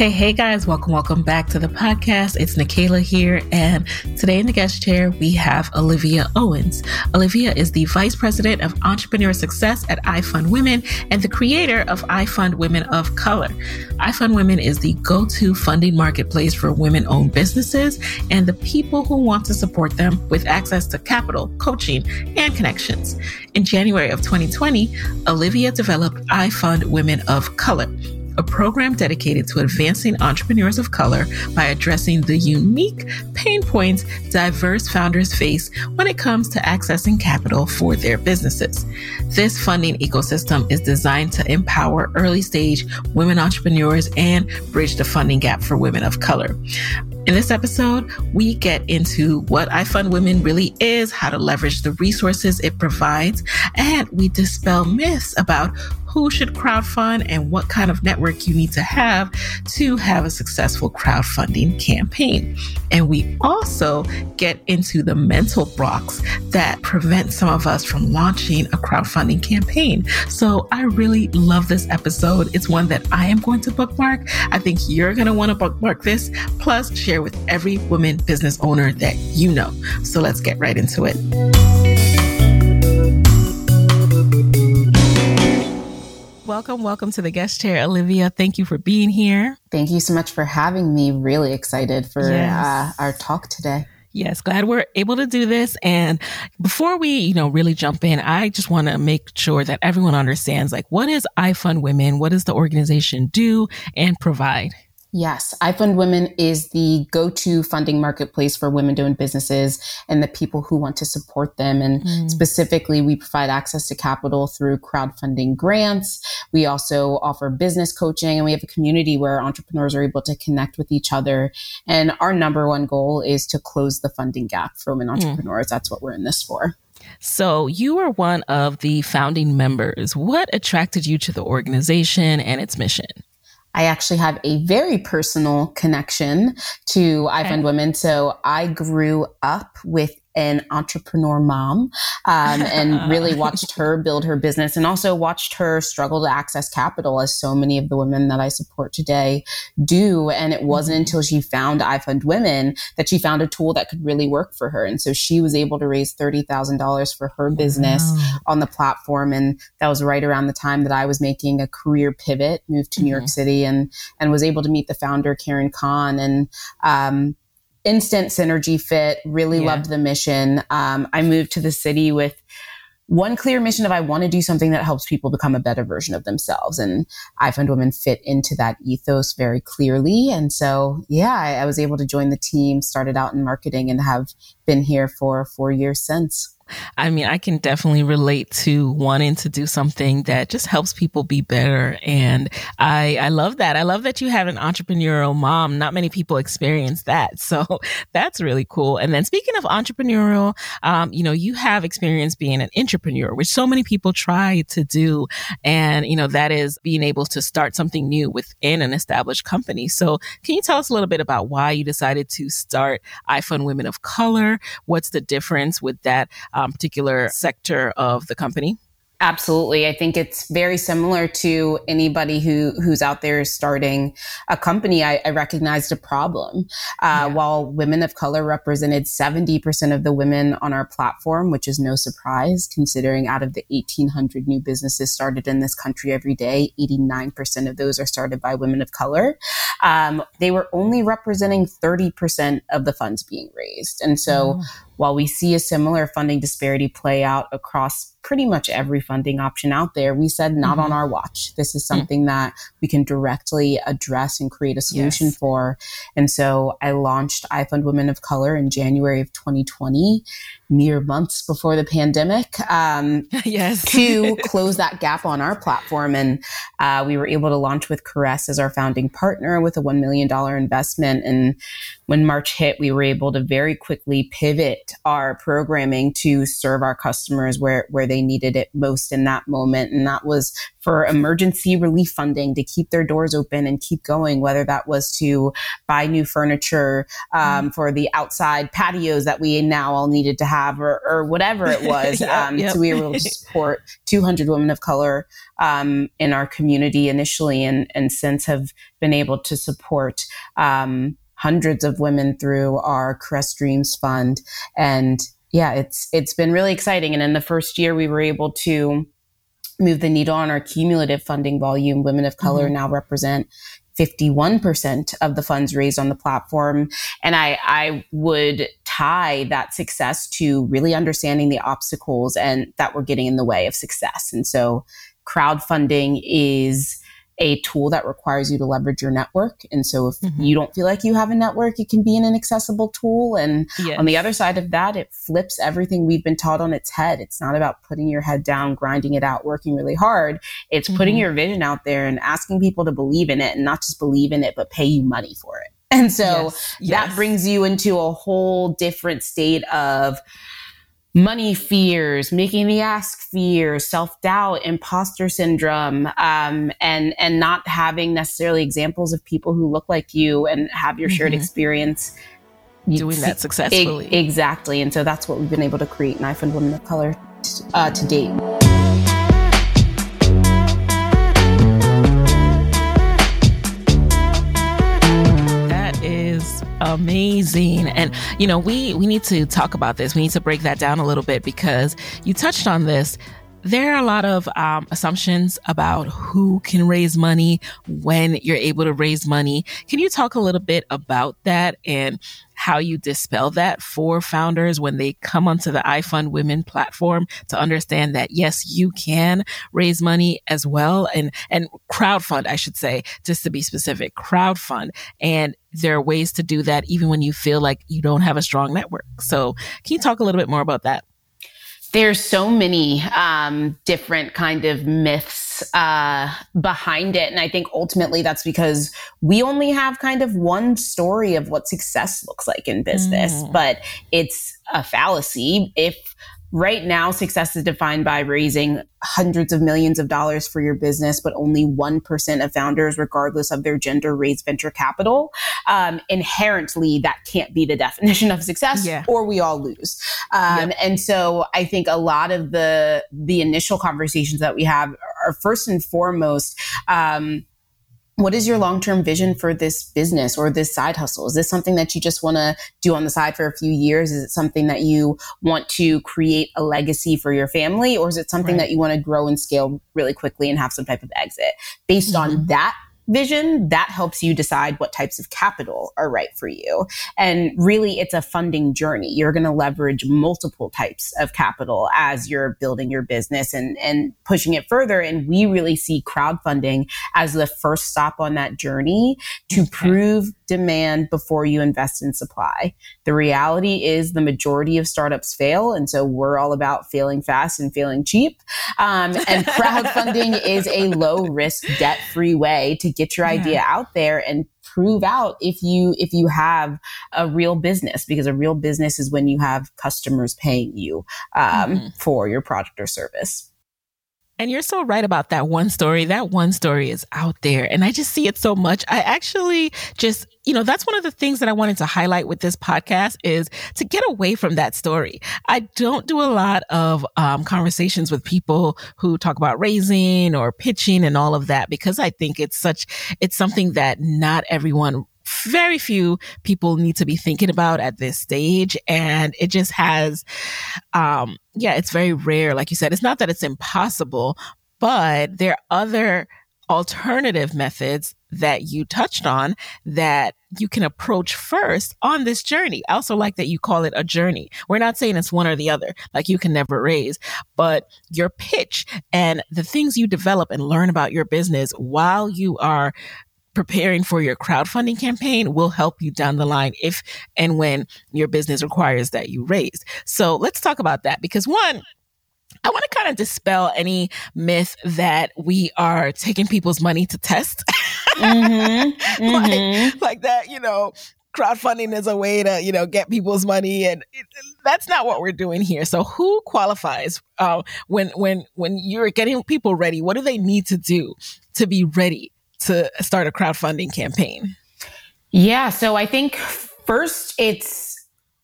Hey, hey guys, welcome, welcome back to the podcast. It's Nicaila here, and today in the guest chair, we have Olivia Owens. Olivia is the Vice President of Entrepreneur Success at iFund Women and the creator of iFund Women of Color. iFund Women is the go to funding marketplace for women owned businesses and the people who want to support them with access to capital, coaching, and connections. In January of 2020, Olivia developed iFund Women of Color a program dedicated to advancing entrepreneurs of color by addressing the unique pain points diverse founders face when it comes to accessing capital for their businesses. This funding ecosystem is designed to empower early stage women entrepreneurs and bridge the funding gap for women of color. In this episode, we get into what iFund Women really is, how to leverage the resources it provides, and we dispel myths about who should crowdfund and what kind of network you need to have to have a successful crowdfunding campaign. And we also get into the mental blocks that prevent some of us from launching a crowdfunding campaign. So I really love this episode. It's one that I am going to bookmark. I think you're going to want to bookmark this, plus share with every woman business owner that you know. So let's get right into it. Welcome, welcome to the guest chair, Olivia. Thank you for being here. Thank you so much for having me. Really excited for yes. uh, our talk today. Yes, glad we're able to do this. And before we, you know, really jump in, I just want to make sure that everyone understands like what is iFund Women? What does the organization do and provide? Yes, iFund Women is the go to funding marketplace for women doing businesses and the people who want to support them. And mm. specifically, we provide access to capital through crowdfunding grants. We also offer business coaching and we have a community where entrepreneurs are able to connect with each other. And our number one goal is to close the funding gap for women mm. entrepreneurs. Mm. That's what we're in this for. So, you are one of the founding members. What attracted you to the organization and its mission? I actually have a very personal connection to okay. iFund Women. So I grew up with an entrepreneur mom um, and really watched her build her business and also watched her struggle to access capital as so many of the women that I support today do. And it wasn't mm-hmm. until she found I Fund Women that she found a tool that could really work for her. And so she was able to raise $30,000 for her business wow. on the platform. And that was right around the time that I was making a career pivot, moved to mm-hmm. New York mm-hmm. City and, and was able to meet the founder, Karen Cahn. And, um, instant synergy fit, really yeah. loved the mission. Um, I moved to the city with one clear mission of I want to do something that helps people become a better version of themselves. And I Fund Women fit into that ethos very clearly. And so, yeah, I, I was able to join the team, started out in marketing and have been here for four years since. I mean, I can definitely relate to wanting to do something that just helps people be better. And I, I love that. I love that you have an entrepreneurial mom. Not many people experience that. So that's really cool. And then speaking of entrepreneurial, um, you know, you have experience being an entrepreneur, which so many people try to do. And, you know, that is being able to start something new within an established company. So can you tell us a little bit about why you decided to start iFund Women of Color? What's the difference with that? um, particular sector of the company? Absolutely. I think it's very similar to anybody who who's out there starting a company. I, I recognized a problem. Uh, yeah. While women of color represented 70% of the women on our platform, which is no surprise considering out of the 1800 new businesses started in this country every day, 89% of those are started by women of color. Um, they were only representing 30% of the funds being raised. And so oh while we see a similar funding disparity play out across pretty much every funding option out there, we said not mm-hmm. on our watch. This is mm. something mm-hmm. that we can directly address and create a solution yes. for. And so I launched I Fund Women of Color in January of 2020, mere months before the pandemic, um, yes. to close that gap on our platform. And uh, we were able to launch with Caress as our founding partner with a $1 million investment. And when March hit, we were able to very quickly pivot our programming to serve our customers where, where they needed it most in that moment. And that was for emergency relief funding to keep their doors open and keep going, whether that was to buy new furniture um, mm. for the outside patios that we now all needed to have or, or whatever it was. yep, um, yep. So we were able to support 200 women of color um, in our community initially and, and since have been able to support um, hundreds of women through our Caress Dreams Fund. And yeah, it's it's been really exciting. And in the first year, we were able to move the needle on our cumulative funding volume. Women of color mm-hmm. now represent 51% of the funds raised on the platform. And I, I would tie that success to really understanding the obstacles and that were getting in the way of success. And so crowdfunding is a tool that requires you to leverage your network. And so if mm-hmm. you don't feel like you have a network, it can be an inaccessible tool. And yes. on the other side of that, it flips everything we've been taught on its head. It's not about putting your head down, grinding it out, working really hard. It's mm-hmm. putting your vision out there and asking people to believe in it and not just believe in it, but pay you money for it. And so yes. Yes. that brings you into a whole different state of money fears, making the ask fear, self doubt, imposter syndrome, um, and and not having necessarily examples of people who look like you and have your shared mm-hmm. experience. Doing that successfully. E- exactly. And so that's what we've been able to create in I Fund Women of Color t- uh, to date. Amazing. And you know, we we need to talk about this. We need to break that down a little bit because you touched on this. There are a lot of um, assumptions about who can raise money, when you're able to raise money. Can you talk a little bit about that and how you dispel that for founders when they come onto the I Fund Women platform to understand that yes, you can raise money as well and, and crowdfund, I should say, just to be specific, crowdfund. And there are ways to do that even when you feel like you don't have a strong network. So can you talk a little bit more about that? There's so many um, different kind of myths uh, behind it. And I think ultimately that's because we only have kind of one story of what success looks like in business, mm. but it's a fallacy. If right now success is defined by raising hundreds of millions of dollars for your business, but only 1% of founders, regardless of their gender, raise venture capital. Um, inherently, that can't be the definition of success yeah. or we all lose. Um, yep. And so I think a lot of the, the initial conversations that we have are first and foremost, um, what is your long-term vision for this business or this side hustle is this something that you just want to do on the side for a few years is it something that you want to create a legacy for your family or is it something right. that you want to grow and scale really quickly and have some type of exit based mm-hmm. on that vision, that helps you decide what types of capital are right for you. And really, it's a funding journey. You're going to leverage multiple types of capital as you're building your business and, and pushing it further. And we really see crowdfunding as the first stop on that journey to okay. prove demand before you invest in supply. The reality is the majority of startups fail. And so we're all about failing fast and failing cheap. Um, and crowdfunding is a low risk, debt free way to get your idea yeah. out there and prove out if you if you have a real business because a real business is when you have customers paying you um, mm-hmm. for your product or service and you're so right about that one story. That one story is out there. And I just see it so much. I actually just, you know, that's one of the things that I wanted to highlight with this podcast is to get away from that story. I don't do a lot of um, conversations with people who talk about raising or pitching and all of that because I think it's such, it's something that not everyone very few people need to be thinking about at this stage. And it just has, um, yeah, it's very rare. Like you said, it's not that it's impossible, but there are other alternative methods that you touched on that you can approach first on this journey. I also like that you call it a journey. We're not saying it's one or the other, like you can never raise, but your pitch and the things you develop and learn about your business while you are preparing for your crowdfunding campaign will help you down the line if and when your business requires that you raise. So let's talk about that because one, I want to kind of dispel any myth that we are taking people's money to test. Mm-hmm, mm-hmm. like, like that, you know, crowdfunding is a way to you know get people's money and it, that's not what we're doing here so who qualifies uh, when when when you're getting people ready what do they need to do to be ready to start a crowdfunding campaign? Yeah, so I think first it's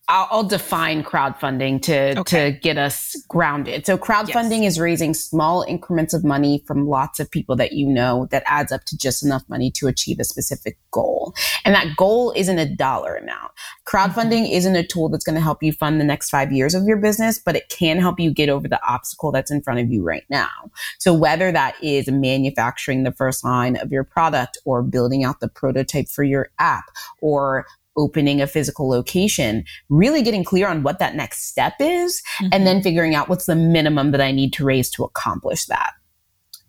I'll, I'll define crowdfunding to okay. to get us grounded. So crowdfunding yes. is raising small increments of money from lots of people that you know that adds up to just enough money to achieve a specific goal. And that goal isn't a dollar amount. Crowdfunding mm-hmm. isn't a tool that's going to help you fund the next 5 years of your business, but it can help you get over the obstacle that's in front of you right now. So whether that is manufacturing the first line of your product or building out the prototype for your app or opening a physical location, really getting clear on what that next step is, mm-hmm. and then figuring out what's the minimum that I need to raise to accomplish that.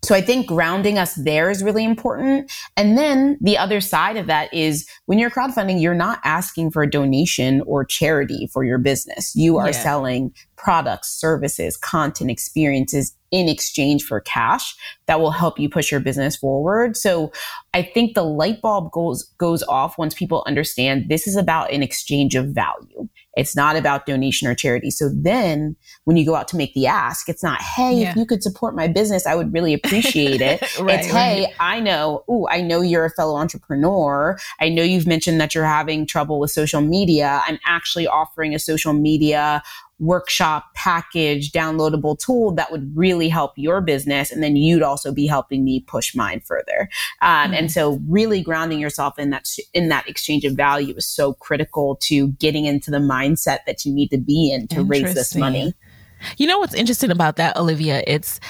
So I think grounding us there is really important. And then the other side of that is when you're crowdfunding, you're not asking for a donation or charity for your business. You are yeah. selling products, services, content, experiences in exchange for cash that will help you push your business forward. So I think the light bulb goes goes off once people understand this is about an exchange of value. It's not about donation or charity. So then when you go out to make the ask, it's not, hey, yeah. if you could support my business, I would really appreciate it. right, it's, right. hey, I know, ooh, I know you're a fellow entrepreneur. I know you've mentioned that you're having trouble with social media. I'm actually offering a social media workshop package downloadable tool that would really help your business. And then you'd also be helping me push mine further. Um, mm-hmm. and so really grounding yourself in that in that exchange of value is so critical to getting into the mindset that you need to be in to raise this money. You know what's interesting about that olivia? It's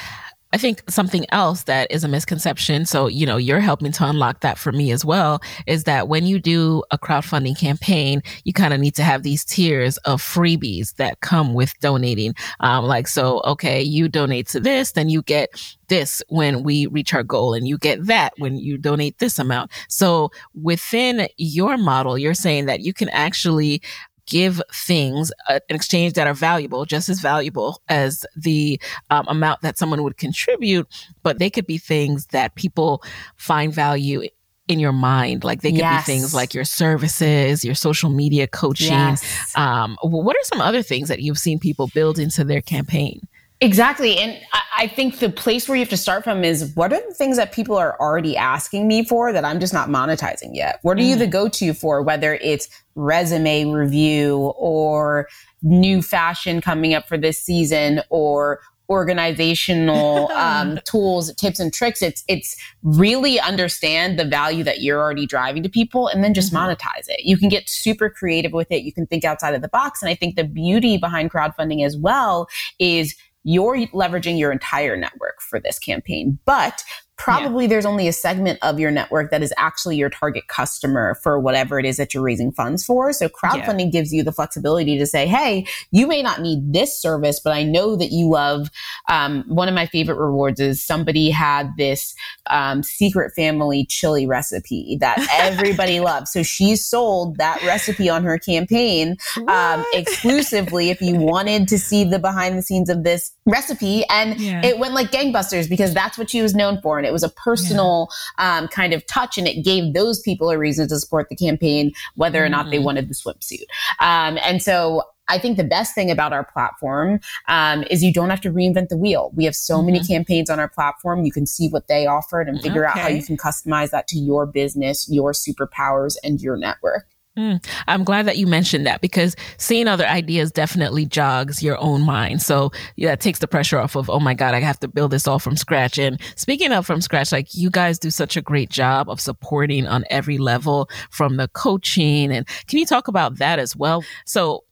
I think something else that is a misconception, so you know, you're helping to unlock that for me as well, is that when you do a crowdfunding campaign, you kind of need to have these tiers of freebies that come with donating. Um, like, so, okay, you donate to this, then you get this when we reach our goal, and you get that when you donate this amount. So within your model, you're saying that you can actually give things uh, in exchange that are valuable, just as valuable as the um, amount that someone would contribute, but they could be things that people find value in your mind. Like they could Yes. be things like your services, your social media coaching. Yes. Um, what are some other things that you've seen people build into their campaign? Exactly. And I, think the place where you have to start from is what are the things that people are already asking me for that I'm just not monetizing yet? What are you the go to for, whether it's resume review or new fashion coming up for this season or organizational um, tools tips and tricks it's it's really understand the value that you're already driving to people and then just monetize it you can get super creative with it you can think outside of the box and i think the beauty behind crowdfunding as well is you're leveraging your entire network for this campaign but probably there's only a segment of your network that is actually your target customer for whatever it is that you're raising funds for. So crowdfunding gives you the flexibility to say hey you may not need this service but i know that you love um, one of my favorite rewards is somebody had this um, secret family chili recipe that everybody loves. So she sold that recipe on her campaign um, exclusively if you wanted to see the behind the scenes of this recipe. And Yeah. it went like gangbusters because that's what she was known for. And it was a personal um, kind of touch and it gave those people a reason to support the campaign whether or not they wanted the swimsuit um, and so I think the best thing about our platform um, is you don't have to reinvent the wheel. We have so many campaigns on our platform. You can see what they offered and figure out how you can customize that to your business, your superpowers, and your network. Mm, I'm glad that you mentioned that because seeing other ideas definitely jogs your own mind. So yeah, it takes the pressure off of, oh my God, I have to build this all from scratch. And speaking of from scratch, like you guys do such a great job of supporting on every level from the coaching. And can you talk about that as well? So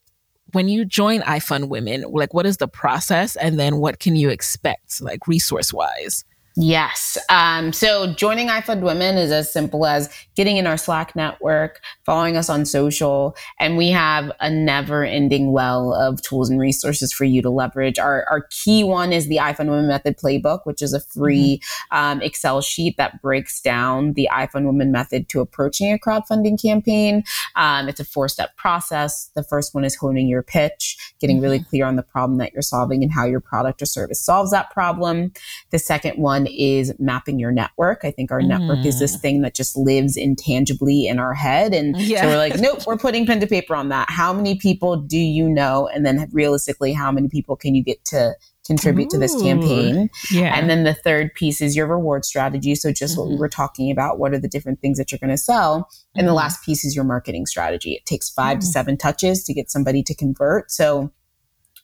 when you join iFund Women, like what is the process and then what can you expect, like resource wise? Yes. Um, so joining iFund Women is as simple as getting in our Slack network, following us on social, and we have a never ending well of tools and resources for you to leverage. Our, our key one is the iFund Women Method Playbook, which is a free um, Excel sheet that breaks down the iFund Women method to approaching a crowdfunding campaign. Um, it's a four step process. The first one is honing your pitch, getting really clear on the problem that you're solving and how your product or service solves that problem. The second one is mapping your network. I think our network is this mm. thing that just lives intangibly in our head. And Yeah. so we're like, nope, we're putting pen to paper on that. How many people do you know? And then realistically, how many people can you get to contribute to this campaign? Yeah. And then the third piece is your reward strategy. So just what we mm-hmm. were talking about, what are the different things that you're going to sell? And the mm-hmm. last piece is your marketing strategy. It takes 5 to mm. seven touches to get somebody to convert. So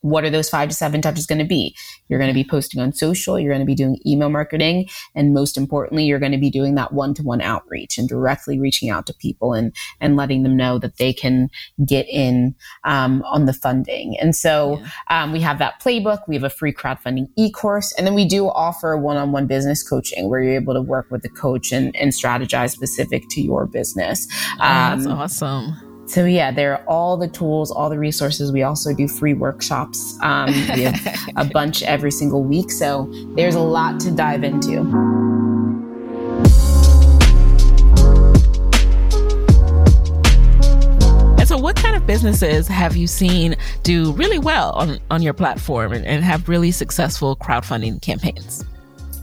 what are those five to seven touches going to be? You're going to be posting on social, you're going to be doing email marketing, and most importantly, you're going to be doing that one-to-one outreach and directly reaching out to people and and letting them know that they can get in um, on the funding. And so um, we have that playbook. We have a free crowdfunding e-course, and then we do offer one-on-one business coaching where you're able to work with the coach and, and strategize specific to your business. Oh, that's Um, awesome. So yeah, there are all the tools, all the resources. We also do free workshops. Um, we have a bunch every single week. So there's a lot to dive into. And so, what kind of businesses have you seen do really well on, on your platform and, and have really successful crowdfunding campaigns?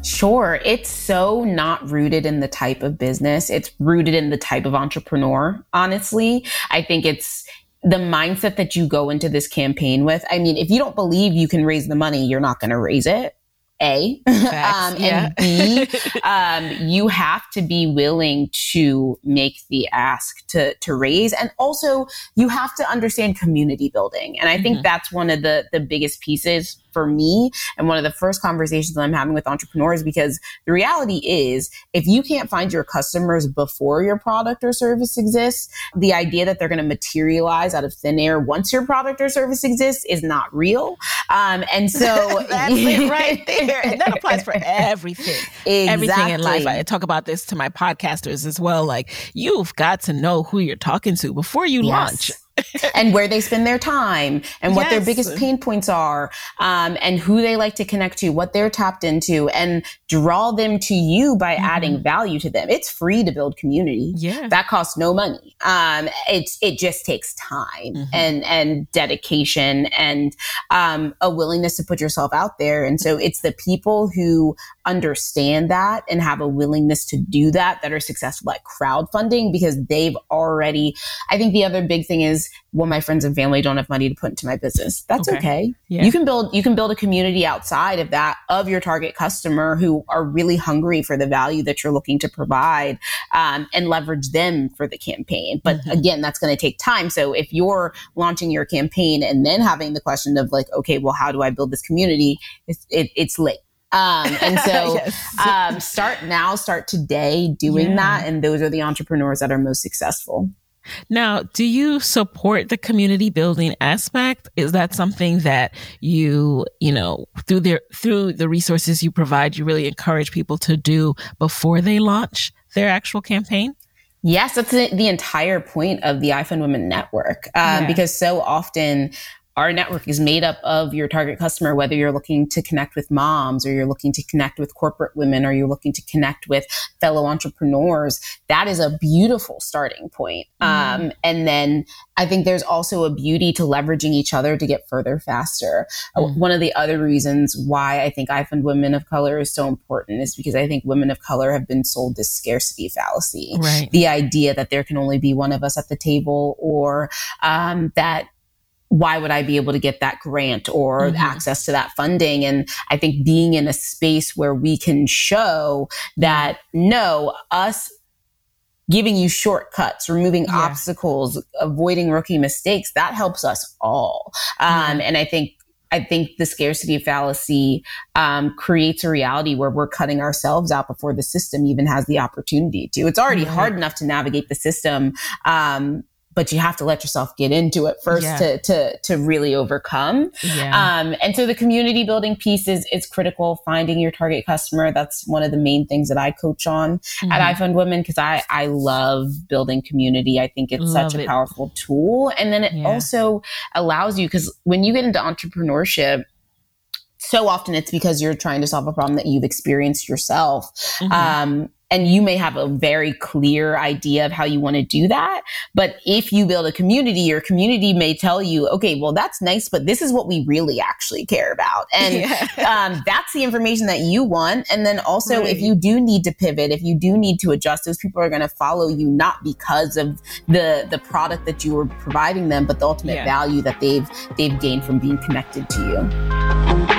Sure. It's so not rooted in the type of business. It's rooted in the type of entrepreneur, honestly. I think it's the mindset that you go into this campaign with. I mean, if you don't believe you can raise the money, you're not going to raise it. A. Facts, um, yeah. And B, um, you have to be willing to make the ask to, to raise. And also, you have to understand community building. And I think that's one of the, the biggest pieces for me and one of the first conversations that I'm having with entrepreneurs because the reality is if you can't find your customers before your product or service exists, the idea that they're going to materialize out of thin air once your product or service exists is not real. Um, and so That's it right there. And that applies for everything. Everything in life. I talk about this to my podcasters as well. Like, you've got to know who you're talking to before you launch. Yes. and where they spend their time and what their biggest pain points are um, and who they like to connect to what they're tapped into and draw them to you by adding value to them. It's free to build community. Yeah. that costs no money. Um, it's it just takes time and and dedication and um, a willingness to put yourself out there. And so it's the people who understand that and have a willingness to do that that are successful at crowdfunding because they've already i think the other big thing is well my friends and family don't have money to put into my business that's okay, okay. Yeah. you can build you can build a community outside of that of your target customer who are really hungry for the value that you're looking to provide um, and leverage them for the campaign but mm-hmm. again that's going to take time so if you're launching your campaign and then having the question of like okay well how do i build this community it's, it, it's late um, and so yes. um, start now, start today doing yeah. that. And those are the entrepreneurs that are most successful. Now, do you support the community building aspect? Is that something that you, you know, through their through the resources you provide, you really encourage people to do before they launch their actual campaign? Yes, that's the, the entire point of the iFund Women Network. Um, yeah. Because so often our network is made up of your target customer, whether you're looking to connect with moms or you're looking to connect with corporate women or you're looking to connect with fellow entrepreneurs. That is a beautiful starting point. Mm. Um, and then I think there's also a beauty to leveraging each other to get further faster. Uh, mm. One of the other reasons why I think iFund Women of Color is so important is because I think women of color have been sold this scarcity fallacy. Right. The idea that there can only be one of us at the table or um, that why would I be able to get that grant or mm-hmm. access to that funding? And I think being in a space where we can show that no, us giving you shortcuts, removing yeah. obstacles, avoiding rookie mistakes, that helps us all. Um, And I think I think the scarcity fallacy um, creates a reality where we're cutting ourselves out before the system even has the opportunity to. It's already mm-hmm. hard enough to navigate the system um, but you have to let yourself get into it first yeah. to, to, to really overcome. Yeah. Um, and so the community building piece is, is critical. Finding your target customer. That's one of the main things that I coach on mm-hmm. at iFund Women because I, I love building community. I think it's love such a powerful tool. And then it yeah. also allows you because when you get into entrepreneurship, so often it's because you're trying to solve a problem that you've experienced yourself. Mm-hmm. Um, and you may have a very clear idea of how you want to do that. But if you build a community, your community may tell you, okay, well, that's nice, but this is what we really actually care about. And yeah. um, that's the information that you want. And then also, right. if you do need to pivot, if you do need to adjust, those people are going to follow you not because of the the product that you were providing them, but the ultimate yeah. value that they've they've gained from being connected to you.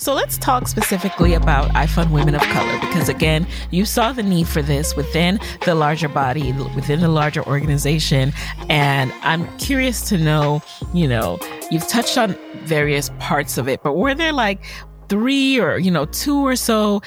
So let's talk specifically about I Fund Women of Color because, again, you saw the need for this within the larger body, within the larger organization. And I'm curious to know, you know, you've touched on various parts of it, but were there like three or, you know, two or so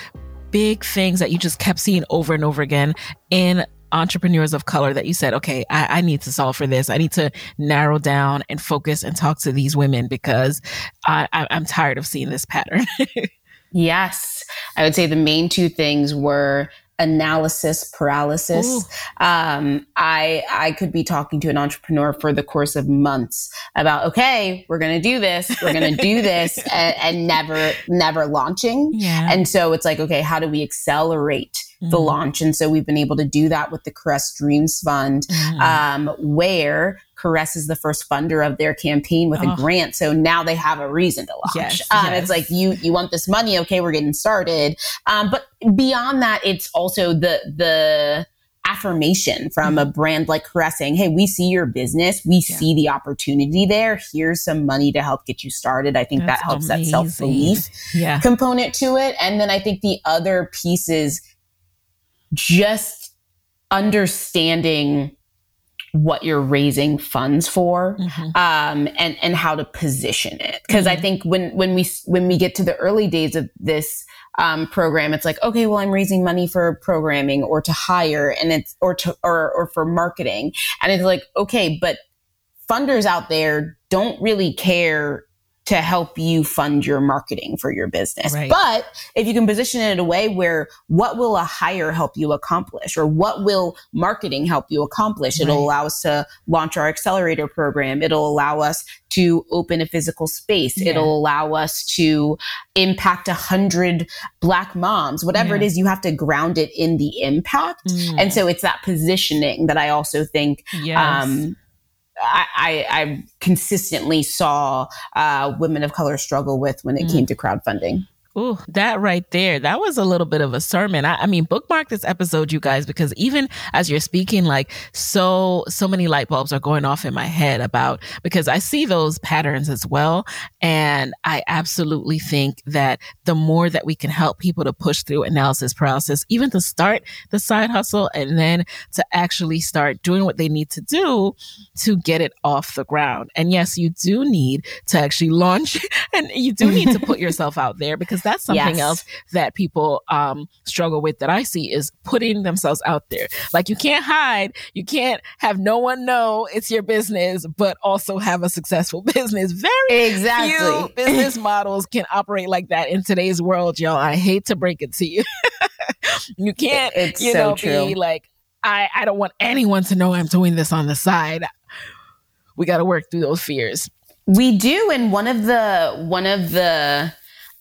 big things that you just kept seeing over and over again in entrepreneurs of color that you said, okay, I, I, need to solve for this. I need to narrow down and focus and talk to these women because I, I, I'm tired of seeing this pattern. yes. I would say the main two things were analysis paralysis. Um, I I could be talking to an entrepreneur for the course of months about okay, we're going to do this, we're going to do this, and, and, never never launching. Yeah. And so it's like okay, how do we accelerate? the mm. launch. And so we've been able to do that with the Caress Dreams Fund, mm. um, where Caress is the first funder of their campaign with oh. a grant. So now they have a reason to launch. Yes, um, yes. It's like you you want this money, okay, we're getting started. Um, but beyond that, it's also the the affirmation from a mm-hmm. brand like Caress saying, Hey, we see your business. We yeah. see the opportunity there. Here's some money to help get you started. I think That's that helps amazing. that self belief yeah. component to it. And then I think the other piece is just understanding what you're raising funds for mm-hmm. um, and and how to position it because mm-hmm. i think when when we when we get to the early days of this um, program it's like okay well i'm raising money for programming or to hire and it's or to or, or for marketing and it's like okay but funders out there don't really care to help you fund your marketing for your business. Right. But if you can position it in a way where what will a hire help you accomplish or what will marketing help you accomplish? It'll allow us to launch our accelerator program. It'll allow us to open a physical space. Yeah. It'll allow us to impact a hundred black moms, whatever yeah. it is, you have to ground it in the impact. Mm. And so it's that positioning that I also think, yes. um, I, I, consistently saw uh, women of color struggle with when it mm. came to crowdfunding. Ooh, that right there. That was a little bit of a sermon. I, I, mean, bookmark this episode, you guys, because even as you're speaking, like so, so many light bulbs are going off in my head about, because I see those patterns as well. And I absolutely think that the more that we can help people to push through analysis paralysis, even to start the side hustle and then to actually start doing what they need to do to get it off the ground. And yes, you do need to actually launch and you do need to put yourself out there because because that's something yes. else that people um, struggle with that I see is putting themselves out there. Like you can't hide, you can't have no one know it's your business, but also have a successful business. Very exactly. few business models can operate like that in today's world, y'all. I hate to break it to you. you can't, it's you so know, true. be like, I, I don't want anyone to know I'm doing this on the side. We got to work through those fears. We do, and one of the one of the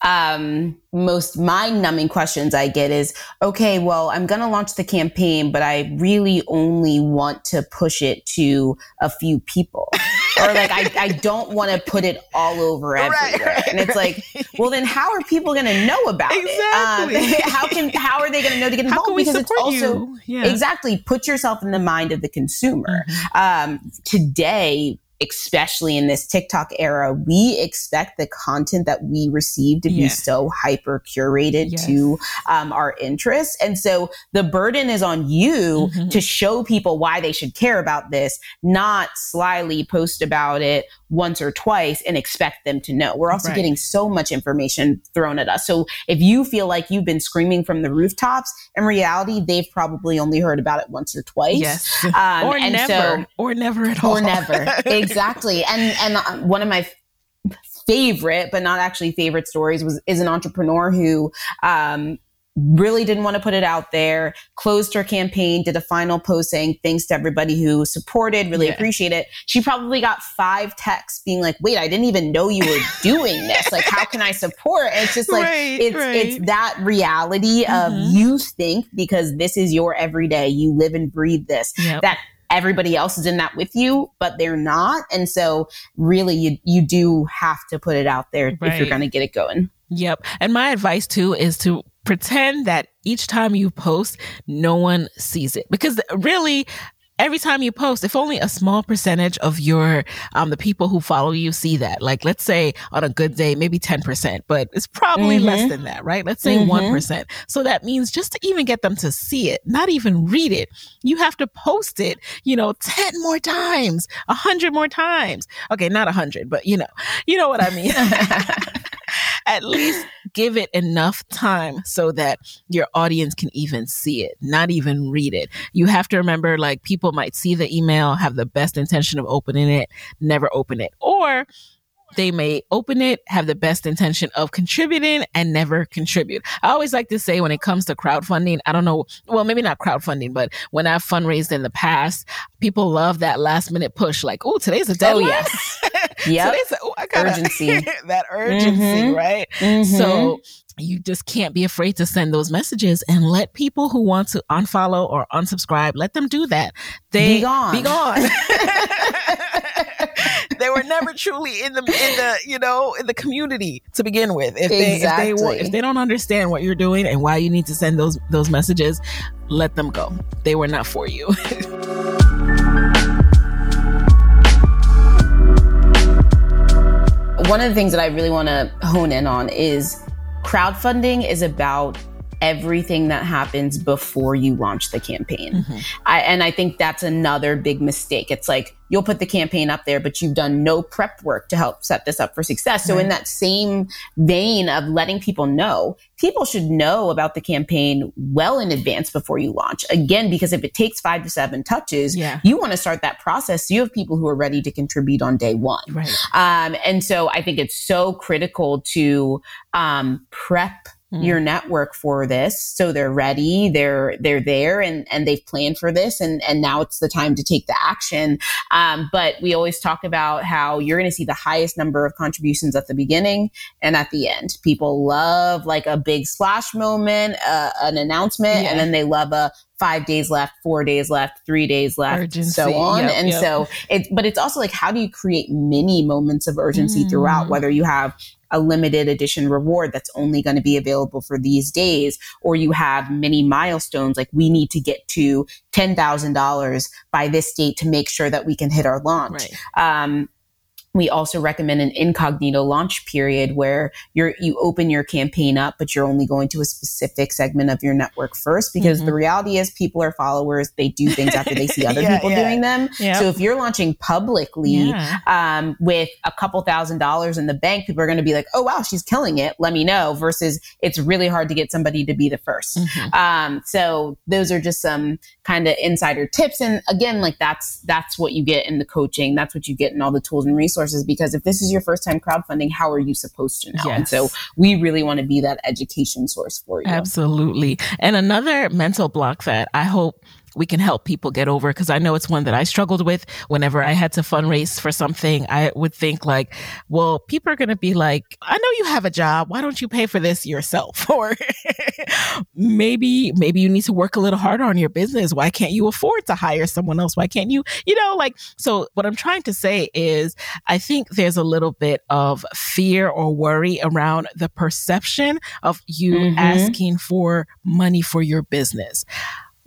um, most mind numbing questions I get is, okay, well, I'm going to launch the campaign, but I really only want to push it to a few people. or like, I, I don't want to put it all over everywhere. Right, right, and it's like, well, then how are people going to know about exactly. it? Um, how can, how are they going to know to get involved? because it's also, yeah. exactly, put yourself in the mind of the consumer. Mm-hmm. Um, today, especially in this TikTok era, we expect the content that we receive to yeah. be so hyper curated yes. to um, our interests. And so the burden is on you mm-hmm. to show people why they should care about this, not slyly post about it once or twice and expect them to know. We're also right. getting so much information thrown at us. So if you feel like you've been screaming from the rooftops, in reality, they've probably only heard about it once or twice. Yes. Um, or never. So, or never at all. Or never. exactly. And, and uh, one of my favorite, but not actually favorite stories was, is an entrepreneur who, um, really didn't want to put it out there, closed her campaign, did a final post saying thanks to everybody who supported, really yeah. appreciate it. She probably got five texts being like, wait, I didn't even know you were doing this. Like, how can I support? And it's just like, right, it's, right. it's that reality mm-hmm. of you think because this is your everyday, you live and breathe this, yep. that everybody else is in that with you, but they're not. And so really you, you do have to put it out there right. if you're going to get it going. Yep. And my advice too is to pretend that each time you post, no one sees it because really every time you post, if only a small percentage of your, um, the people who follow you see that, like let's say on a good day, maybe 10%, but it's probably mm-hmm. less than that, right? Let's say mm-hmm. one mm-hmm. So that means just to even get them to see it, not even read it, you have to post it, you know, 10 more times, a hundred more times. Okay. Not a hundred, but you know, you know what I mean? At least give it enough time so that your audience can even see it, not even read it. You have to remember like people might see the email, have the best intention of opening it, never open it. Or they may open it, have the best intention of contributing and never contribute. I always like to say when it comes to crowdfunding, I don't know, well, maybe not crowdfunding, but when I've fundraised in the past, people love that last minute push, like, oh, today's a deadline. Oh, yes. Yeah. oh, I got urgency. that urgency, mm-hmm. right? Mm-hmm. So you just can't be afraid to send those messages and let people who want to unfollow or unsubscribe, let them do that. They be gone. Be gone. they were never truly in the in the you know in the community to begin with. If they exactly. if they if they don't understand what you're doing and why you need to send those those messages, let them go. They were not for you. One of the things that I really want to hone in on is crowdfunding is about everything that happens before you launch the campaign. Mm-hmm. I, and I think that's another big mistake. It's like you'll put the campaign up there, but you've done no prep work to help set this up for success. So, right. in that same vein of letting people know, people should know about the campaign well in advance before you launch. Again, because if it takes five to seven touches, yeah. you want to start that process. So you have people who are ready to contribute on day one. Right. Um, and so I think it's so critical to um, prep mm. your network for this. So they're ready, they're, they're there and, and they've planned for this. And, and now it's the time to take the action. Um, but we always talk about how you're going to see the highest number of contributions at the beginning and at the end. People love like a big splash moment, uh, an announcement, yeah. and then they love a five days left, four days left, three days left, urgency. so on. Yep, and yep. so it, but it's also like, how do you create many moments of urgency mm. throughout, whether you have a limited edition reward that's only going to be available for these days, or you have many milestones like we need to get to $10,000 by this date to make sure that we can hit our launch. Right. Um, we also recommend an incognito launch period where you're you open your campaign up but you're only going to a specific segment of your network first because mm-hmm. the reality is people are followers they do things after they see other yeah, people yeah. doing them yep. so if you're launching publicly yeah. um, with a couple thousand dollars in the bank people are going to be like oh wow she's killing it let me know versus it's really hard to get somebody to be the 1st mm-hmm. um, so those are just some kind of insider tips and again like that's that's what you get in the coaching that's what you get in all the tools and resources because if this is your first time crowdfunding, how are you supposed to know? Yes. And so we really want to be that education source for you. Absolutely. And another mental block that I hope we can help people get over because I know it's one that I struggled with whenever I had to fundraise for something. I would think like, well, people are going to be like, I know you have a job. Why don't you pay for this yourself? Or maybe, maybe you need to work a little harder on your business. Why can't you afford to hire someone else? Why can't you, you know, like, so what I'm trying to say is I think there's a little bit of fear or worry around the perception of you mm-hmm. asking for money for your business.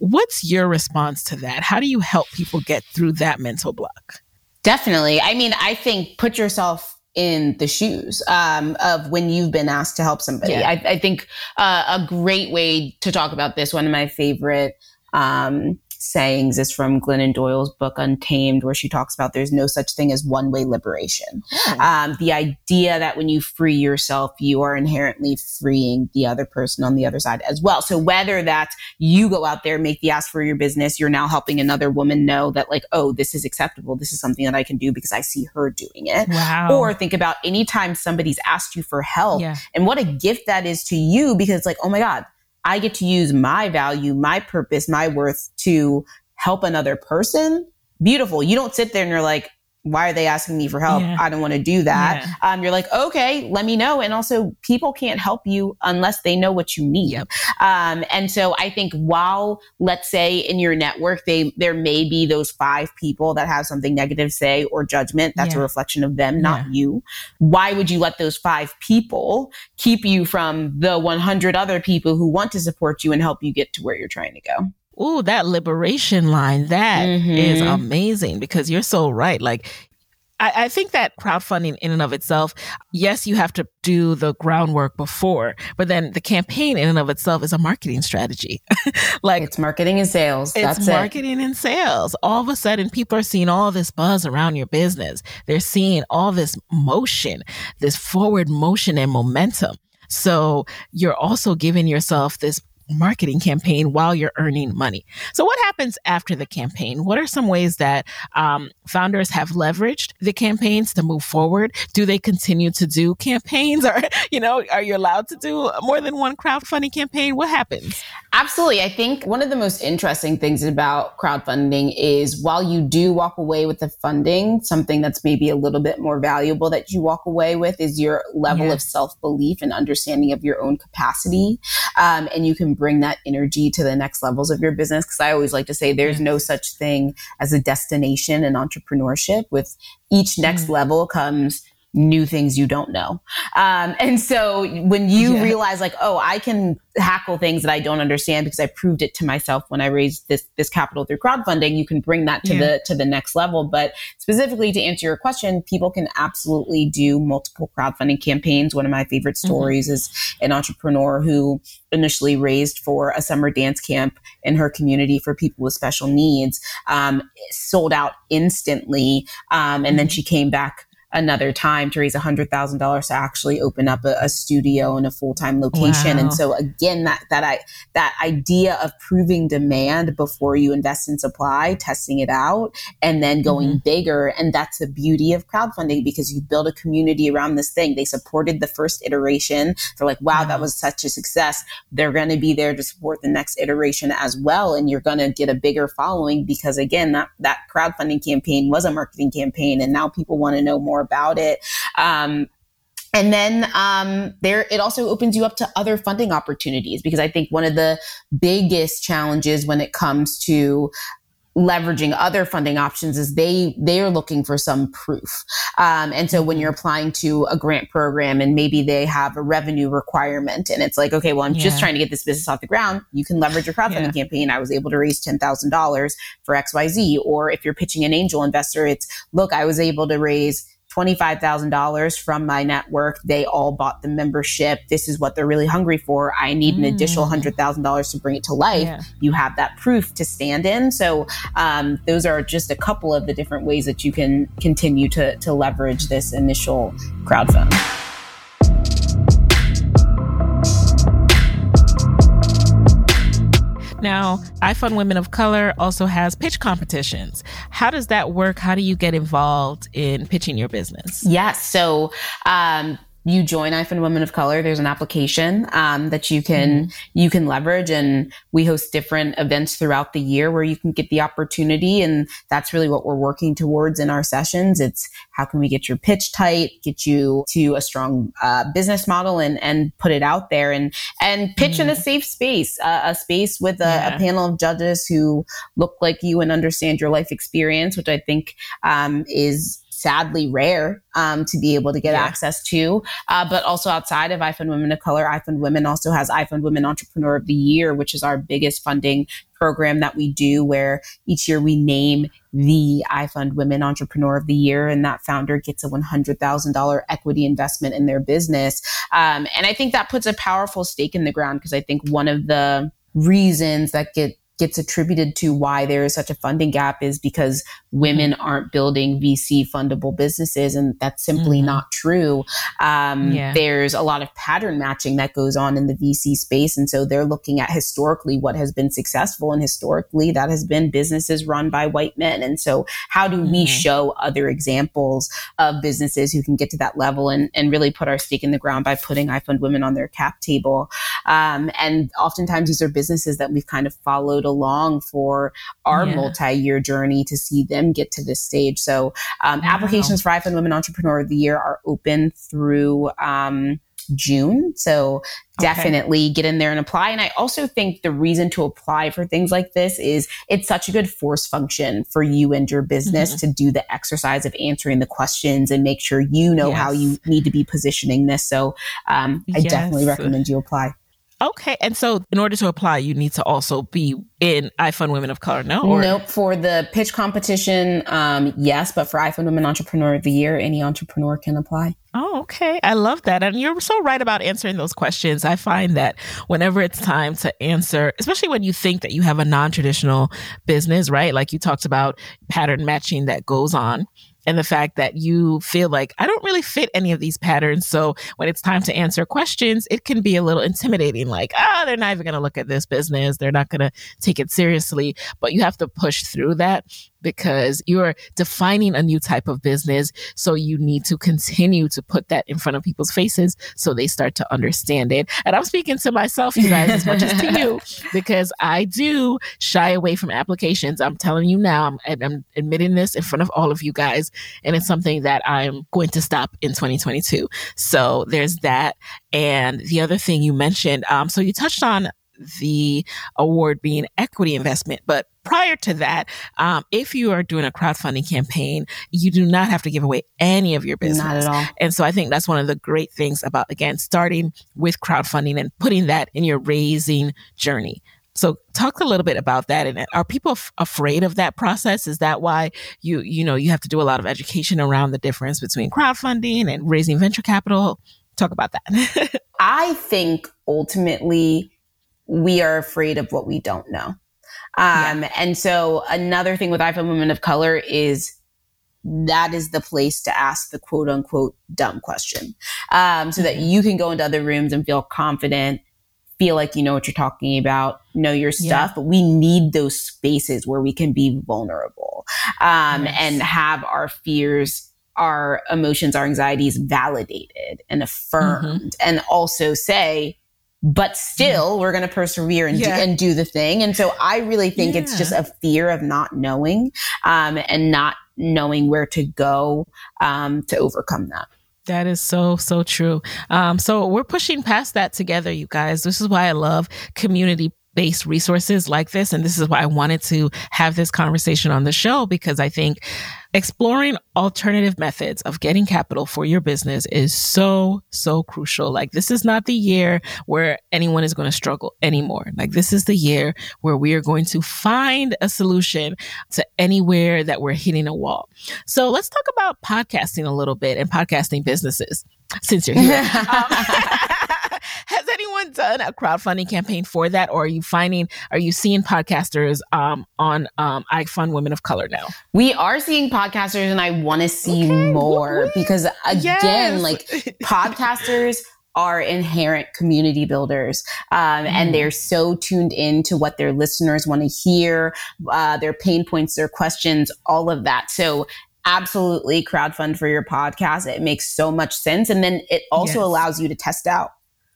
What's your response to that? How do you help people get through that mental block? Definitely. I mean, I think put yourself in the shoes um, of when you've been asked to help somebody. Yeah. I, I, think uh, a great way to talk about this, one of my favorite um, sayings is from Glennon Doyle's book Untamed, where she talks about there's no such thing as one way liberation. Oh. Um, the idea that when you free yourself, you are inherently freeing the other person on the other side as well. So whether that's you go out there, make the ask for your business, you're now helping another woman know that like, oh, this is acceptable. This is something that I can do because I see her doing it. Wow. Or think about anytime somebody's asked you for help yeah. and what a gift that is to you because it's like, oh my God, I get to use my value, my purpose, my worth to help another person. Beautiful. You don't sit there and you're like, why are they asking me for help? Yeah. I don't want to do that. Yeah. Um, you're like, okay, let me know. And also, people can't help you unless they know what you need. Yep. Um, and so I think while, let's say in your network, they there may be those five people that have something negative say or judgment. That's yeah. a reflection of them, not you. Why would you let those five people keep you from the 100 other people who want to support you and help you get to where you're trying to go? Ooh, that liberation line, that mm-hmm. is amazing because you're so right. Like I, I, think that crowdfunding in and of itself, yes, you have to do the groundwork before, but then the campaign in and of itself is a marketing strategy. like it's marketing and sales. It's That's marketing it. and sales. All of a sudden, people are seeing all this buzz around your business. They're seeing all this motion, this forward motion and momentum. So you're also giving yourself this marketing campaign while you're earning money. So, what happens after the campaign? What are some ways that um, founders have leveraged the campaigns to move forward? Do they continue to do campaigns, or you know, are you allowed to do more than one crowdfunding campaign? What happens? Absolutely. I think one of the most interesting things about crowdfunding is while you do walk away with the funding, something that's maybe a little bit more valuable that you walk away with is your level of self belief and understanding of your own capacity, um, and you can bring that energy to the next levels of your business. Cause I always like to say there's no such thing as a destination in entrepreneurship. With each next mm. level comes new things you don't know. Um, and so when you yeah. realize like, oh, I can hackle things that I don't understand because I proved it to myself when I raised this this capital through crowdfunding, you can bring that to yeah. the to the next level. But specifically to answer your question, people can absolutely do multiple crowdfunding campaigns. One of my favorite mm-hmm. stories mm-hmm. is an entrepreneur who initially raised for a summer dance camp in her community for people with special needs, um, sold out instantly, um, and mm-hmm. then she came back another time to raise $100,000 to actually open up a, a studio in a full-time location. Wow. And so again, that, that I, that idea of proving demand before you invest in supply, testing it out and then going mm-hmm. bigger. And that's the beauty of crowdfunding because you build a community around this thing. They supported the first iteration. They're like, wow, that was such a success. They're going to be there to support the next iteration as well. And you're going to get a bigger following because again, that, that crowdfunding campaign was a marketing campaign and now people want to know more about it. Um, and then um, there, it also opens you up to other funding opportunities because I think one of the biggest challenges when it comes to leveraging other funding options is they they are looking for some proof um, and so when you're applying to a grant program and maybe they have a revenue requirement and it's like okay well i'm yeah. just trying to get this business off the ground you can leverage your crowdfunding yeah. campaign i was able to raise $10000 for xyz or if you're pitching an angel investor it's look i was able to raise $25,000 from my network. They all bought the membership. This is what they're really hungry for. I need mm. an additional $100,000 mm. to bring it to life. Yeah. You have that proof to stand in. So, um, those are just a couple of the different ways that you can continue to, to leverage this initial crowdfund. Now, iFund Women of Color also has pitch competitions. How does that work? How do you get involved in pitching your business? Yes. So, um, you join iFund Women of Color. There's an application um, that you can mm-hmm. you can leverage, and we host different events throughout the year where you can get the opportunity. And that's really what we're working towards in our sessions. It's how can we get your pitch tight, get you to a strong uh, business model, and and put it out there, and and pitch mm-hmm. in a mm-hmm. safe space, uh, a space with a, yeah. a, panel of judges who look like you and understand your life experience, which I think um, is sadly rare um, to be able to get yeah. access to. Uh, but also outside of iFund Women of Color, iFund Women also has iFund Women Entrepreneur of the Year, which is our biggest funding program that we do where each year we name the iFund Women Entrepreneur of the Year, and that founder gets a $100,000 equity investment in their business. Um, and I think that puts a powerful stake in the ground because I think one of the reasons that get gets attributed to why there is such a funding gap is because women mm-hmm. aren't building VC fundable businesses. And that's simply mm-hmm. not true. Um, yeah. There's a lot of pattern matching that goes on in the VC space. And so they're looking at historically what has been successful. And historically, that has been businesses run by white men. And so, how do mm-hmm. we show other examples of businesses who can get to that level and, and really put our stake in the ground by putting iFund Women on their cap table? Um, and oftentimes, these are businesses that we've kind of followed followed along for our yeah. multi-year journey to see them get to this stage. So um, wow. applications for iFund Women Entrepreneur of the Year are open through um, June. So definitely okay. get in there and apply. And I also think the reason to apply for things like this is it's such a good force function for you and your business mm-hmm. to do the exercise of answering the questions and make sure you know yes. how you need to be positioning this. So um, I yes. definitely recommend you apply. Okay. And so in order to apply, you need to also be in iFund Women of Color, no? Or? Nope. For the pitch competition, um, yes, but for iFund Women Entrepreneur of the Year, any entrepreneur can apply. Oh, okay. I love that. And you're so right about answering those questions. I find that whenever it's time to answer, especially when you think that you have a non traditional business, right? Like you talked about pattern matching that goes on and the fact that you feel like I don't really fit any of these patterns. So when it's time to answer questions, it can be a little intimidating, like, ah, oh, they're not even going to look at this business. They're not going to take it seriously. But you have to push through that because you're defining a new type of business. So you need to continue to put that in front of people's faces so they start to understand it. And I'm speaking to myself, you guys, as much as to you, because I do shy away from applications. I'm telling you now, I'm, I'm admitting this in front of all of you guys. And it's something that I'm going to stop in 2022. So there's that. And the other thing you mentioned, um, so you touched on the award being equity investment. But prior to that, um, if you are doing a crowdfunding campaign, you do not have to give away any of your business. Not at all. And so I think that's one of the great things about, again, starting with crowdfunding and putting that in your raising journey. So talk a little bit about that. And are people f- afraid of that process? Is that why you, you know, you have to do a lot of education around the difference between crowdfunding and raising venture capital? Talk about that. I think ultimately we are afraid of what we don't know. Um, yeah. And so another thing with iFund Women of Color is that is the place to ask the quote unquote dumb question um, so that mm-hmm. you can go into other rooms and feel confident feel like you know what you're talking about know your stuff yeah. but we need those spaces where we can be vulnerable um, yes. and have our fears our emotions our anxieties validated and affirmed mm-hmm. and also say but still we're going to persevere and, yeah. do, and do the thing. And so I really think yeah. it's just a fear of not knowing, um, and not knowing where to go, um, to overcome that. That is so, so true. Um, so we're pushing past that together, you guys. This is why I love community based resources like this. And this is why I wanted to have this conversation on the show because I think exploring alternative methods of getting capital for your business is so, so crucial. Like this is not the year where anyone is going to struggle anymore. Like this is the year where we are going to find a solution to anywhere that we're hitting a wall. So let's talk about podcasting a little bit and podcasting businesses since you're here. um, anyone done a crowdfunding campaign for that, or are you finding are you seeing podcasters um, on um, Fund Women of Color now? We are seeing podcasters, and I want to see okay. more because again, yes. like podcasters are inherent community builders um, mm. and they're so tuned in to what their listeners want to hear uh, their pain points their questions all of that so absolutely crowdfund for your podcast it makes so much sense and then it also yes. allows you to test out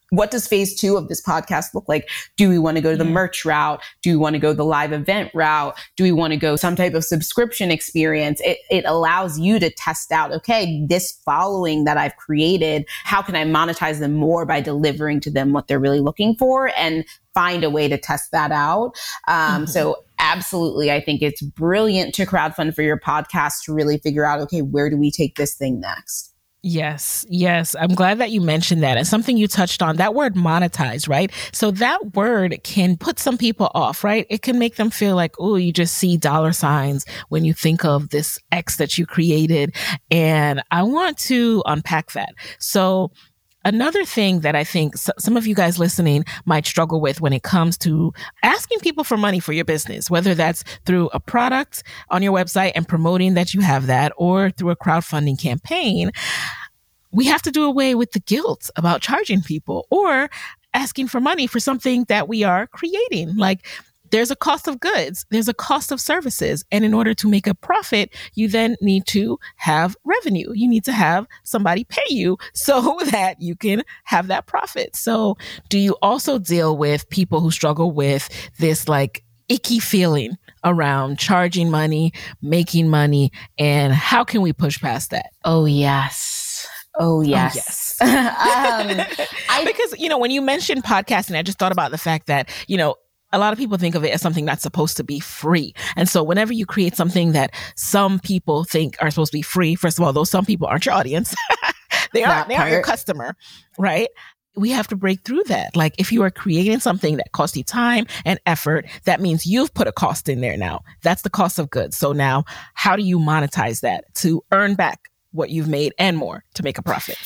what does phase two of this podcast look like? Do we want to go to the merch route? Do we want to go the live event route? Do we want to go some type of subscription experience? It, it allows you to test out, okay, this following that I've created, how can I monetize them more by delivering to them what they're really looking for and find a way to test that out. Um, mm-hmm. So absolutely, I think it's brilliant to crowdfund for your podcast to really figure out, okay, where do we take this thing next? Yes, yes. I'm glad that you mentioned that. And something you touched on, that word monetize, right? So that word can put some people off, right? It can make them feel like, oh, you just see dollar signs when you think of this X that you created. And I want to unpack that. So Another thing that I think some of you guys listening might struggle with when it comes to asking people for money for your business, whether that's through a product on your website and promoting that you have that or through a crowdfunding campaign, we have to do away with the guilt about charging people or asking for money for something that we are creating. Like there's a cost of goods, there's a cost of services. And in order to make a profit, you then need to have revenue. You need to have somebody pay you so that you can have that profit. So, do you also deal with people who struggle with this like icky feeling around charging money, making money, and how can we push past that? Oh, yes. Oh, yes. Oh, yes. um, I, because, you know, when you mentioned podcasting, I just thought about the fact that, you know, a lot of people think of it as something that's supposed to be free. And so whenever you create something that some people think are supposed to be free, first of all, those some people aren't your audience. they aren't, they aren't your customer, right? we have to break through that. Like if you are creating something that costs you time and effort, that means you've put a cost in there now. That's the cost of goods. So now how do you monetize that to earn back what you've made and more to make a profit?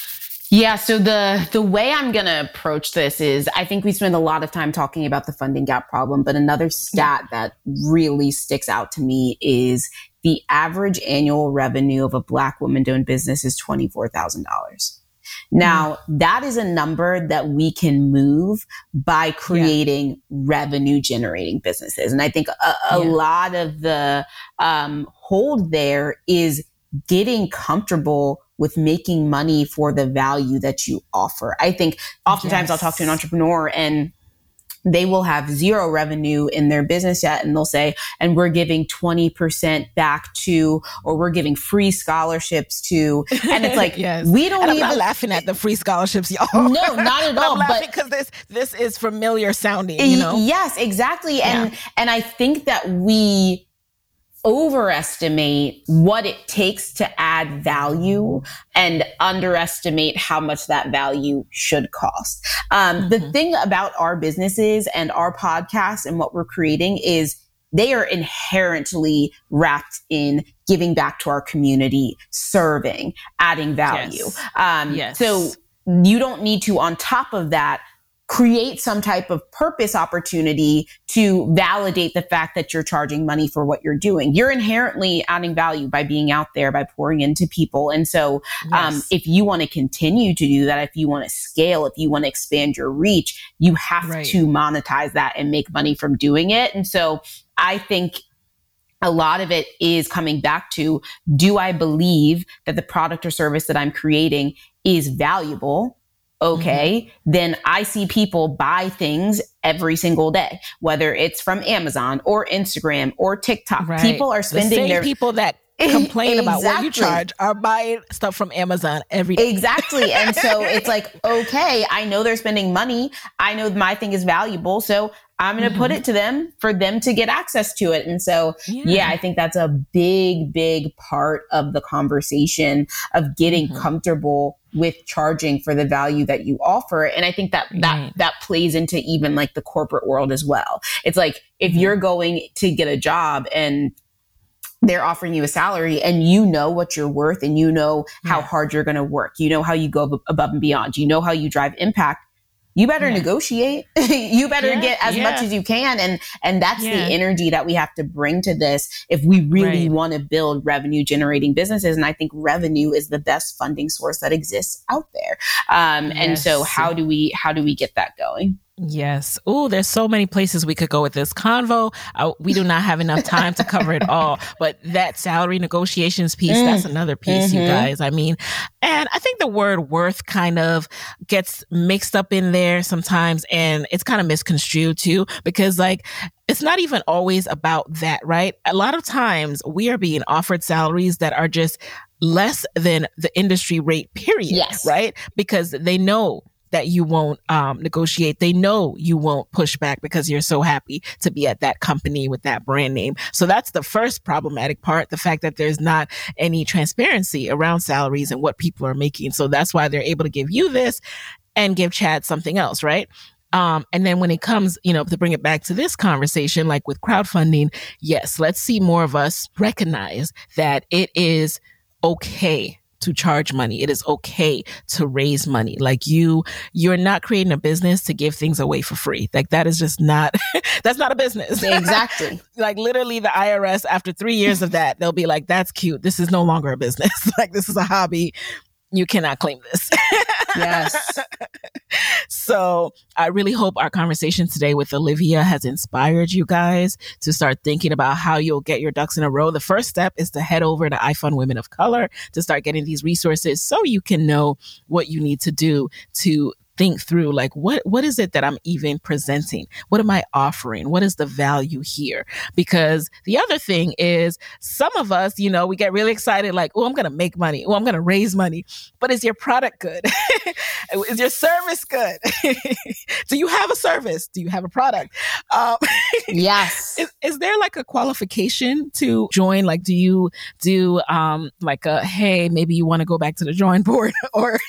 Yeah, so the the way I'm going to approach this is I think we spend a lot of time talking about the funding gap problem, but another stat that really sticks out to me is the average annual revenue of a black woman doing business is $24,000. Now, mm. that is a number that we can move by creating yeah. revenue generating businesses. And I think a, a yeah. lot of the um, hold there is getting comfortable with making money for the value that you offer. I think oftentimes yes. I'll talk to an entrepreneur and they will have zero revenue in their business yet and they'll say and we're giving 20% back to or we're giving free scholarships to and it's like yes. we don't and I'm even not laughing at the free scholarships y'all no not at all laughing because this this is familiar sounding you know yes exactly and yeah. and I think that we overestimate what it takes to add value and underestimate how much that value should cost. Um, mm-hmm. The thing about our businesses and our podcast and what we're creating is they are inherently wrapped in giving back to our community, serving, adding value. Yes. Um, yes. So you don't need to, on top of that, create some type of purpose opportunity to validate the fact that you're charging money for what you're doing. You're inherently adding value by being out there, by pouring into people. And so, um, yes. um, if you want to continue to do that, if you want to scale, if you want to expand your reach, you have right. to monetize that and make money from doing it. And so I think a lot of it is coming back to do I believe that the product or service that I'm creating is valuable? Okay, mm-hmm. then I see people buy things every single day, whether it's from Amazon or Instagram or TikTok. Right. People are spending the their people that complain exactly. about what you charge are buying stuff from Amazon every day. Exactly. And so it's like, okay, I know they're spending money. I know my thing is valuable. So I'm going to mm-hmm. put it to them for them to get access to it. And so, yeah. yeah. I think that's a big, big part of the conversation of getting mm-hmm. comfortable with charging for the value that you offer. And I think that that, right. that plays into even like the corporate world as well. It's like if mm-hmm. you're going to get a job and they're offering you a salary and you know what you're worth and you know how yeah. hard you're going to work. You know how you go above and beyond. You know how you drive impact you better yeah. negotiate. you better yeah, get as yeah. much as you can. And, and that's the energy that we have to bring to this if we really right. want to build revenue generating businesses. And I think revenue is the best funding source that exists out there. Um, yes. and so how do we, how do we get that going? Yes. Oh, there's so many places we could go with this convo. Uh, we do not have enough time to cover it all, but that salary negotiations piece, mm. that's another piece, mm-hmm. you guys. I mean, and I think the word worth kind of gets mixed up in there sometimes and it's kind of misconstrued too, because like, it's not even always about that, right? A lot of times we are being offered salaries that are just less than the industry rate period, yes. right? Because they know that you won't um, negotiate. They know you won't push back because you're so happy to be at that company with that brand name. So that's the first problematic part, the fact that there's not any transparency around salaries and what people are making. So that's why they're able to give you this and give Chad something else, right? Um, and then when it comes, you know, to bring it back to this conversation, like with crowdfunding, yes, let's see more of us recognize that it is okay to charge money. It is okay to raise money. Like you, you're not creating a business to give things away for free. Like that is just not, that's not a business. Exactly. like literally the IRS, after three years of that, they'll be like, that's cute. This is no longer a business. like this is a hobby. You cannot claim this. Yes. so I really hope our conversation today with Olivia has inspired you guys to start thinking about how you'll get your ducks in a row. The first step is to head over to iFund Women of Color to start getting these resources so you can know what you need to do to think through like what what is it that I'm even presenting? What am I offering? What is the value here? Because the other thing is some of us, you know, we get really excited like, "Oh, I'm going to make money. Oh, I'm going to raise money." But is your product good? is your service good? do you have a service? Do you have a product? Um, yes. Is, is, there like a qualification to join? Like, do you do um, like a hey, maybe you want to go back to the drawing board, or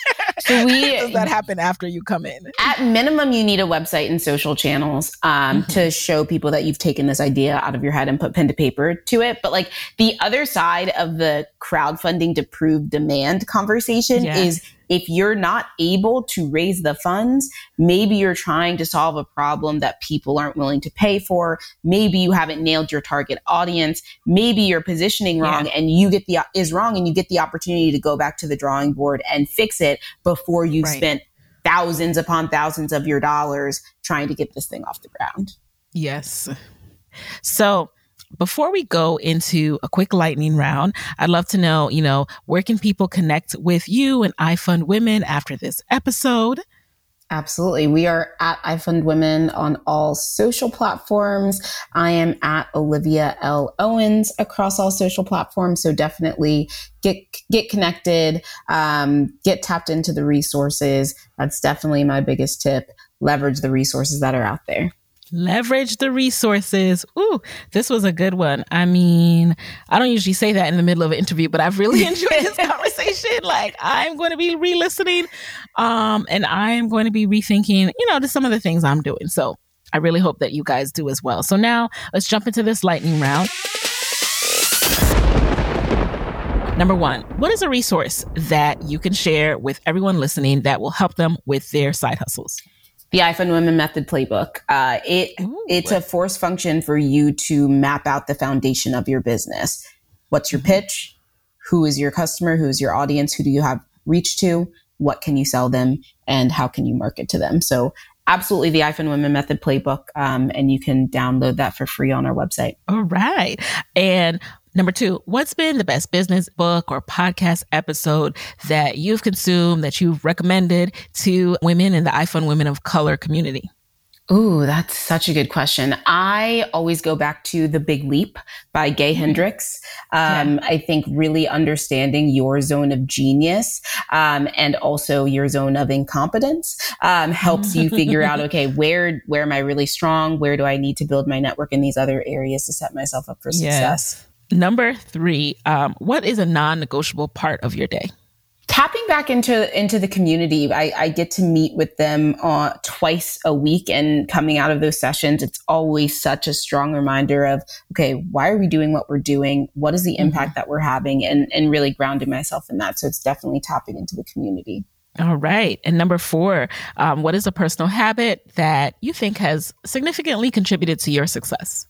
So we does that happen after you come in? At minimum, you need a website and social channels um, mm-hmm. to show people that you've taken this idea out of your head and put pen to paper to it. But like the other side of the crowdfunding to prove demand conversation is if you're not able to raise the funds, maybe you're trying to solve a problem that people aren't willing to pay for. Maybe you haven't nailed your target audience. Maybe you're positioning wrong yeah. and you get the is wrong and you get the opportunity to go back to the drawing board and fix it before you've right. spent thousands upon thousands of your dollars trying to get this thing off the ground. Yes. So, before we go into a quick lightning round, I'd love to know, you know, where can people connect with you and iFund Women after this episode? Absolutely. We are at iFund Women on all social platforms. I am at Olivia L. Owens across all social platforms. So definitely get get connected, um, get tapped into the resources. That's definitely my biggest tip. Leverage the resources that are out there leverage the resources. Ooh, this was a good one. I mean, I don't usually say that in the middle of an interview, but I've really enjoyed this conversation. Like, I'm going to be re listening um, and I am going to be rethinking, you know, just some of the things I'm doing. So I really hope that you guys do as well. So now let's jump into this lightning round. Number one, what is a resource that you can share with everyone listening that will help them with their side hustles? The iFund Women Method Playbook. Uh, it Ooh, it's what? a force function for you to map out the foundation of your business. What's your mm-hmm. pitch? Who is your customer? Who is your audience? Who do you have reach to? What can you sell them? And how can you market to them? So absolutely the iFund Women Method Playbook, um, and you can download that for free on our website. All right. And Number two, what's been the best business book or podcast episode that you've consumed that you've recommended to women in the iFund Women of Color community? Ooh, that's such a good question. I always go back to The Big Leap by Gay mm-hmm. Hendricks. Um, yeah. I think really understanding your zone of genius um, and also your zone of incompetence um, helps you figure out, okay, where where am I really strong? Where do I need to build my network in these other areas to set myself up for success? Yes. Number three, um, what is a non-negotiable part of your day? Tapping back into into the community, I, I get to meet with them uh, twice a week, and coming out of those sessions, it's always such a strong reminder of okay, why are we doing what we're doing? What is the mm-hmm. impact mm-hmm. that we're having, and and really grounding myself in that. So it's definitely tapping into the community. All right. And number four, um, what is a personal habit that you think has significantly contributed to your success?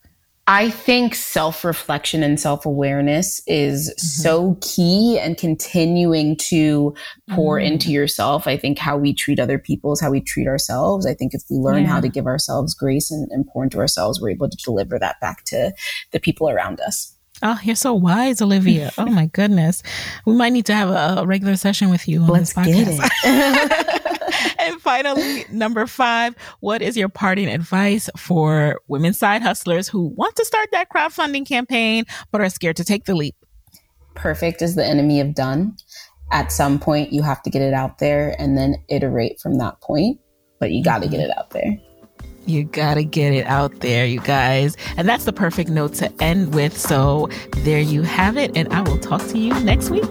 I think self reflection and self awareness is mm-hmm. so key and continuing to pour mm-hmm. into yourself. I think how we treat other people is how we treat ourselves. I think if we learn yeah. how to give ourselves grace and, and pour into ourselves, we're able to deliver that back to the people around us. Oh, you're so wise, Olivia. oh my goodness. We might need to have a, a regular session with you on Let's this podcast. And finally, number five, what is your parting advice for women side hustlers who want to start that crowdfunding campaign but are scared to take the leap? Perfect is the enemy of done. At some point, you have to get it out there and then iterate from that point, but you got to get mm-hmm. it out there. You gotta get it out there, you guys. And that's the perfect note to end with. So there you have it. And I will talk to you next week.